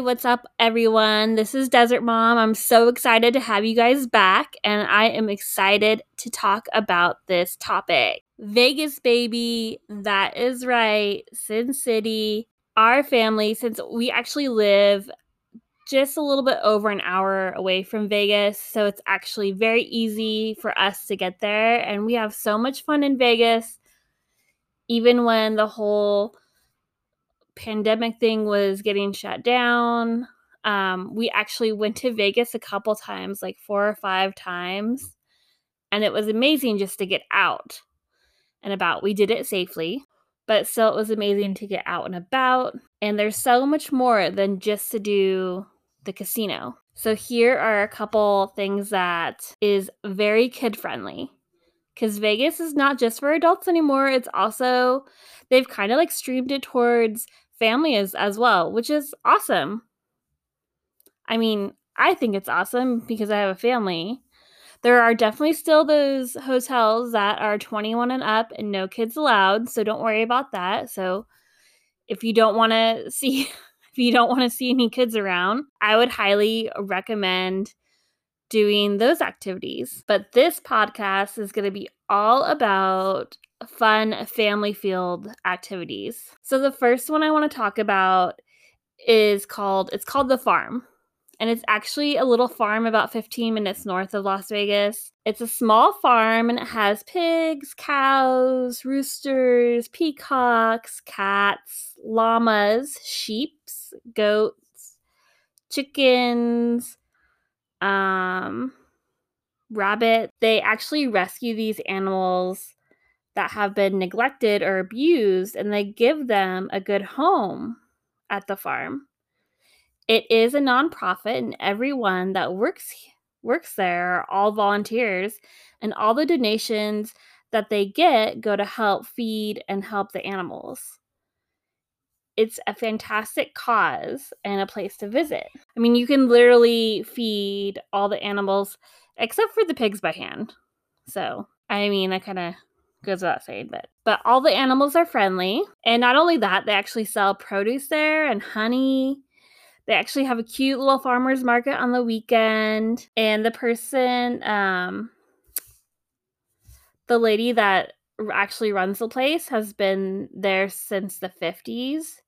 What's up, everyone? This is Desert Mom. I'm so excited to have you guys back, and I am excited to talk about this topic. Vegas, baby. That is right. Sin City. Our family, since we actually live just a little bit over an hour away from Vegas, so it's actually very easy for us to get there, and we have so much fun in Vegas, even when the whole pandemic thing was getting shut down. Um, we actually went to Vegas a couple times, like four or five times, and it was amazing just to get out and about. We did it safely, but still, it was amazing to get out and about. And there's so much more than just to do the casino. So, here are a couple things that is very kid friendly because Vegas is not just for adults anymore. It's also, they've kind of like streamed it towards families as well, which is awesome. I mean, I think it's awesome because I have a family. There are definitely still those hotels that are 21 and up and no kids allowed, so don't worry about that. So if you don't want to see if you don't want to see any kids around, I would highly recommend doing those activities. But this podcast is going to be all about fun family field activities. So the first one I want to talk about is called it's called The Farm. And it's actually a little farm about 15 minutes north of Las Vegas. It's a small farm and it has pigs, cows, roosters, peacocks, cats, llamas, sheep, goats, chickens, um rabbit. They actually rescue these animals that have been neglected or abused and they give them a good home at the farm. It is a nonprofit and everyone that works works there are all volunteers and all the donations that they get go to help feed and help the animals. It's a fantastic cause and a place to visit. I mean, you can literally feed all the animals except for the pigs by hand. So, I mean, that kind of goes without saying, but but all the animals are friendly, and not only that, they actually sell produce there and honey. They actually have a cute little farmers market on the weekend, and the person, um, the lady that actually runs the place has been there since the 50s.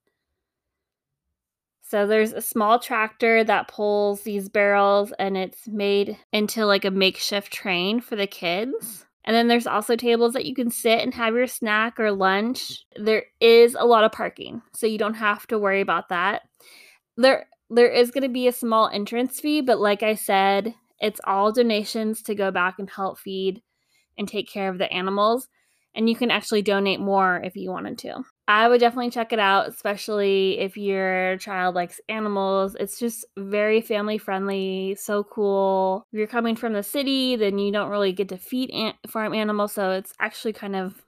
So there's a small tractor that pulls these barrels and it's made into like a makeshift train for the kids. And then there's also tables that you can sit and have your snack or lunch. There is a lot of parking, so you don't have to worry about that. There there is going to be a small entrance fee, but like I said, it's all donations to go back and help feed and take care of the animals. And you can actually donate more if you wanted to. I would definitely check it out, especially if your child likes animals. It's just very family friendly, so cool. If you're coming from the city, then you don't really get to feed an- farm animals, so it's actually kind of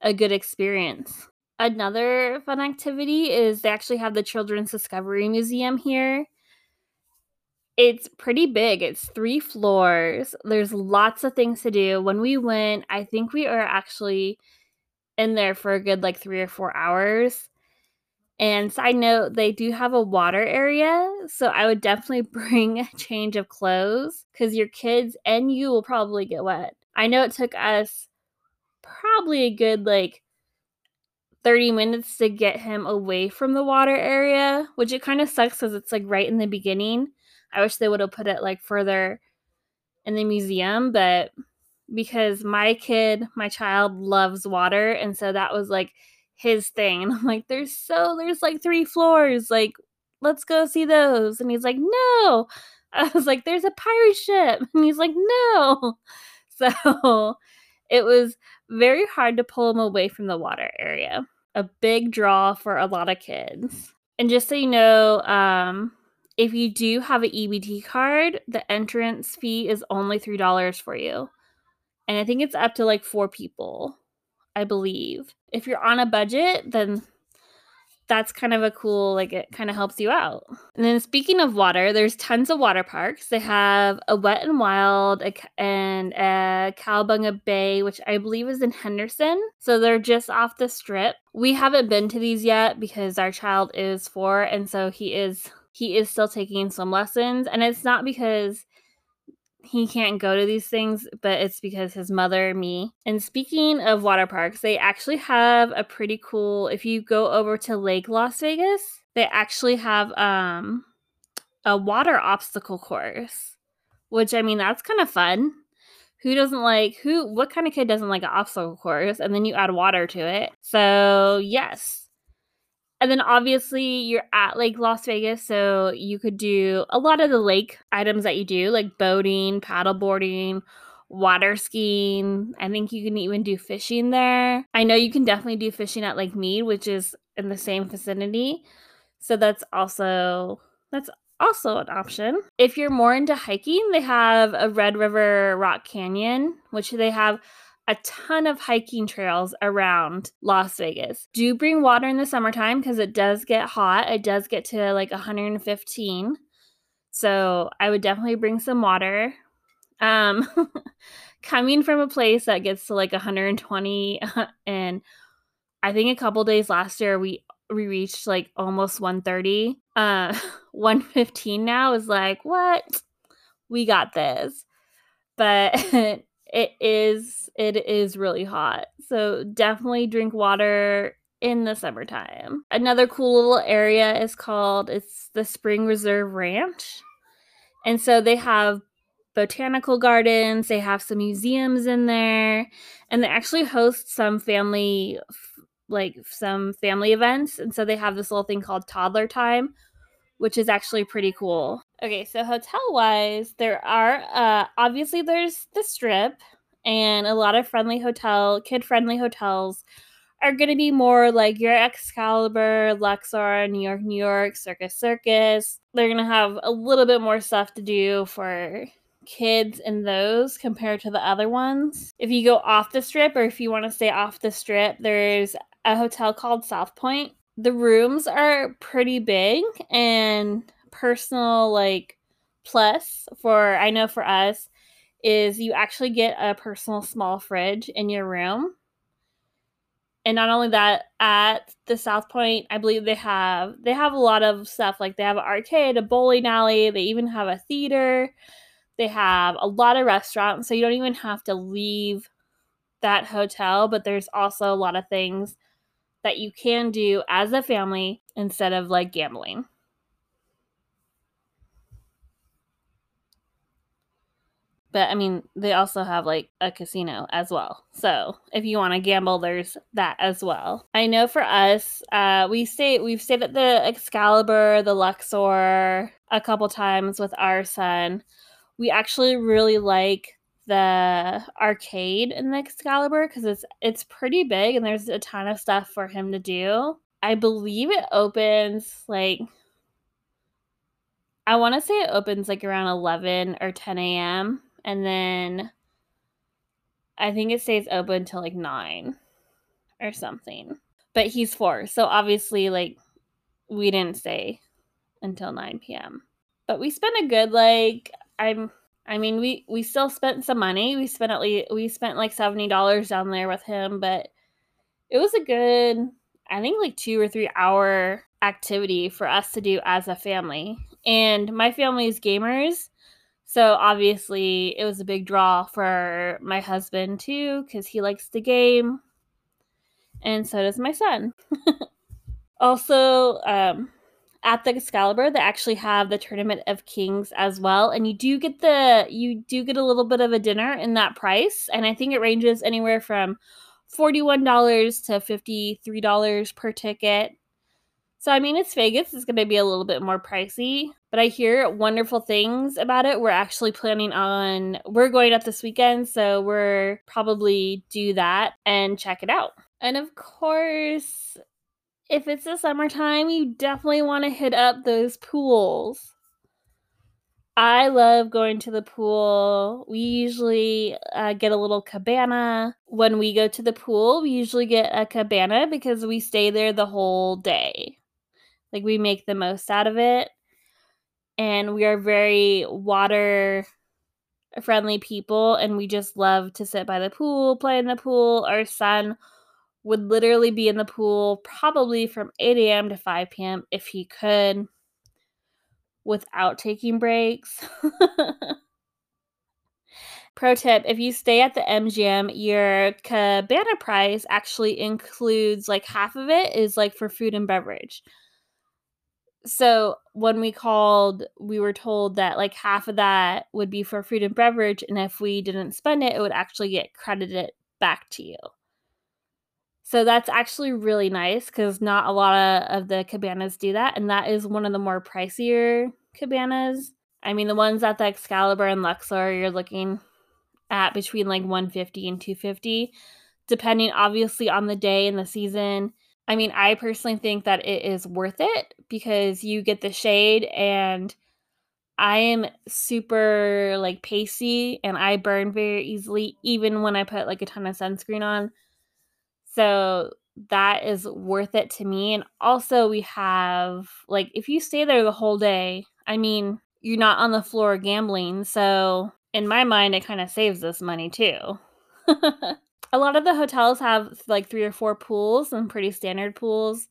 a good experience. Another fun activity is they actually have the Children's Discovery Museum here. It's pretty big. It's three floors. There's lots of things to do. When we went, I think we are actually in there for a good like three or four hours. And side note, they do have a water area, so I would definitely bring a change of clothes because your kids and you will probably get wet. I know it took us probably a good like 30 minutes to get him away from the water area, which it kind of sucks because it's like right in the beginning. I wish they would have put it like further in the museum, but because my kid, my child loves water. And so that was like his thing. And I'm like, there's so, there's like three floors. Like, let's go see those. And he's like, no. I was like, there's a pirate ship. And he's like, no. So it was very hard to pull him away from the water area. A big draw for a lot of kids. And just so you know, um, if you do have an EBT card, the entrance fee is only $3 for you and I think it's up to like four people, I believe. If you're on a budget, then that's kind of a cool like it kind of helps you out. And then speaking of water, there's tons of water parks. They have a Wet and Wild and a Cowabunga Bay, which I believe is in Henderson. So they're just off the strip. We haven't been to these yet because our child is four, and so he is he is still taking some lessons. And it's not because he can't go to these things, but it's because his mother, me. And speaking of water parks, they actually have a pretty cool if you go over to Lake Las Vegas, they actually have um a water obstacle course. Which I mean that's kind of fun. Who doesn't like who what kind of kid doesn't like an obstacle course and then you add water to it. So, yes, and then obviously you're at like Las Vegas, so you could do a lot of the lake items that you do, like boating, paddleboarding, water skiing. I think you can even do fishing there. I know you can definitely do fishing at Lake Mead, which is in the same vicinity. So that's also that's also an option. If you're more into hiking, they have a Red River Rock Canyon, which they have a ton of hiking trails around Las Vegas. Do bring water in the summertime because it does get hot. It does get to like 115. So I would definitely bring some water. Um, coming from a place that gets to like 120 and I think a couple days last year we we reached like almost 130. Uh 115 now is like, what? We got this. But it is it is really hot. So definitely drink water in the summertime. Another cool little area is called it's the Spring Reserve Ranch. And so they have botanical gardens, they have some museums in there, and they actually host some family like some family events. And so they have this little thing called toddler time which is actually pretty cool. Okay, so hotel wise, there are uh obviously there's the strip and a lot of friendly hotel, kid friendly hotels are going to be more like your Excalibur, Luxor, New York, New York, Circus Circus. They're going to have a little bit more stuff to do for kids in those compared to the other ones. If you go off the strip or if you want to stay off the strip, there's a hotel called South Point the rooms are pretty big and personal like plus for I know for us is you actually get a personal small fridge in your room. And not only that, at the South Point, I believe they have they have a lot of stuff like they have an arcade, a bowling alley, they even have a theater. They have a lot of restaurants, so you don't even have to leave that hotel, but there's also a lot of things that you can do as a family instead of like gambling. But I mean, they also have like a casino as well. So if you want to gamble, there's that as well. I know for us, uh, we stay we've stayed at the Excalibur, the Luxor a couple times with our son. We actually really like the arcade in the Excalibur because it's it's pretty big and there's a ton of stuff for him to do. I believe it opens like I want to say it opens like around 11 or 10 a.m. and then I think it stays open until like 9 or something. But he's four, so obviously like we didn't stay until 9 p.m. But we spent a good like I'm I mean, we we still spent some money. We spent at least we spent like seventy dollars down there with him, but it was a good, I think, like two or three hour activity for us to do as a family. And my family is gamers, so obviously it was a big draw for my husband too, because he likes the game, and so does my son. also, um, at the Excalibur they actually have the Tournament of Kings as well, and you do get the you do get a little bit of a dinner in that price, and I think it ranges anywhere from forty-one dollars to fifty-three dollars per ticket. So I mean, it's Vegas; it's going to be a little bit more pricey, but I hear wonderful things about it. We're actually planning on we're going up this weekend, so we're probably do that and check it out. And of course, if it's the summertime, you definitely want to hit up those pools. I love going to the pool. We usually uh, get a little cabana. When we go to the pool, we usually get a cabana because we stay there the whole day. Like, we make the most out of it. And we are very water friendly people, and we just love to sit by the pool, play in the pool. Our son would literally be in the pool probably from 8 a.m. to 5 p.m. if he could. without taking breaks. Pro tip if you stay at the MGM, your cabana price actually includes like half of it is like for food and beverage. So when we called, we were told that like half of that would be for food and beverage, and if we didn't spend it, it would actually get credited back to you. So that's actually really nice because not a lot of, of the cabanas do that, and that is one of the more pricier cabanas. I mean, the ones at the Excalibur and Luxor, you're looking at between like 150 and 250, depending obviously on the day and the season I mean, I personally think that it is worth it because you get the shade and I am super like pasty and I burn very easily even when I put like a ton of sunscreen on. So that is worth it to me. And also we have like if you stay there the whole day, I mean, you're not on the floor gambling. So in my mind it kind of saves us money too. a lot of the hotels have like three or four pools and pretty standard pools.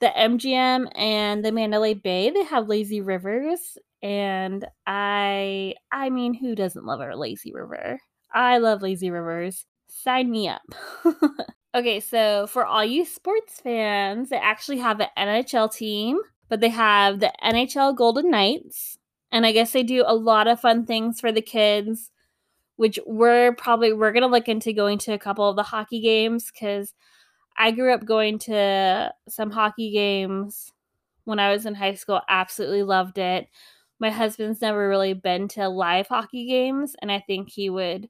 The MGM and the Mandalay Bay, they have lazy rivers and I I mean, who doesn't love a lazy river? I love lazy rivers. Sign me up. okay, so for all you sports fans, they actually have an NHL team, but they have the NHL Golden Knights. And I guess they do a lot of fun things for the kids which we're probably we're gonna look into going to a couple of the hockey games because I grew up going to some hockey games when I was in high school. Absolutely loved it. My husband's never really been to live hockey games, and I think he would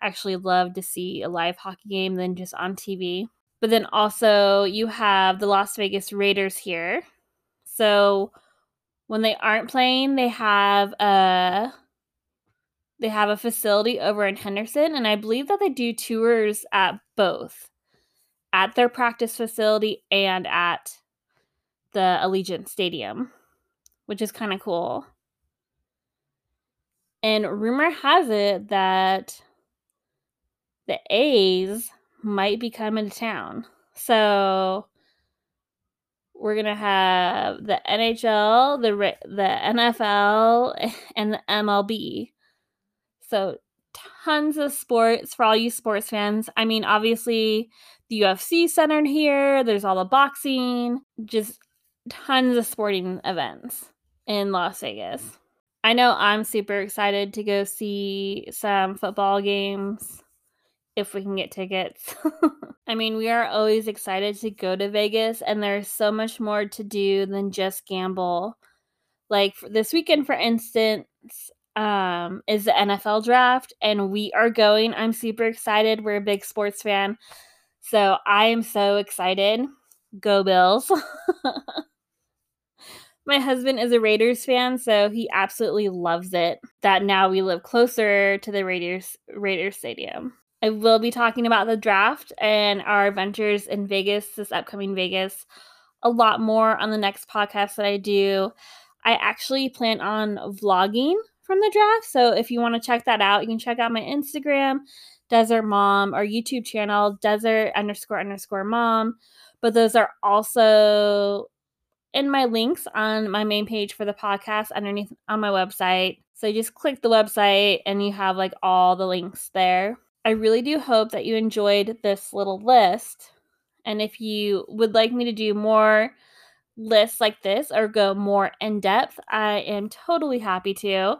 actually love to see a live hockey game than just on TV. But then also, you have the Las Vegas Raiders here. So when they aren't playing, they have a they have a facility over in Henderson, and I believe that they do tours at both at their practice facility and at the Allegiant Stadium, which is kind of cool. And rumor has it that the A's might be coming to town. So we're gonna have the NHL, the the NFL, and the MLB so tons of sports for all you sports fans. I mean, obviously the UFC centered here. There's all the boxing, just tons of sporting events in Las Vegas. I know I'm super excited to go see some football games if we can get tickets. I mean, we are always excited to go to Vegas, and there's so much more to do than just gamble. Like this weekend, for instance, um, is the NFL draft, and we are going. I'm super excited. We're a big sports fan. So I am so excited. Go Bills. My husband is a Raiders fan, so he absolutely loves it that now we live closer to the Raiders Raiders Stadium. I will be talking about the draft and our adventures in Vegas, this upcoming Vegas, a lot more on the next podcast that I do. I actually plan on vlogging from the draft. So if you want to check that out, you can check out my Instagram, Desert Mom, or YouTube channel, Desert underscore underscore mom. But those are also in my links on my main page for the podcast underneath on my website. So you just click the website and you have like all the links there. I really do hope that you enjoyed this little list. And if you would like me to do more lists like this or go more in depth, I am totally happy to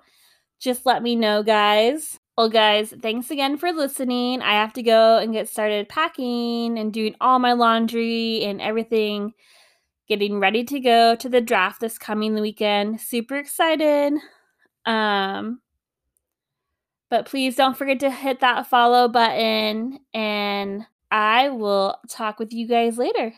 just let me know, guys. Well, guys, thanks again for listening. I have to go and get started packing and doing all my laundry and everything, getting ready to go to the draft this coming weekend. Super excited. Um, but please don't forget to hit that follow button, and I will talk with you guys later.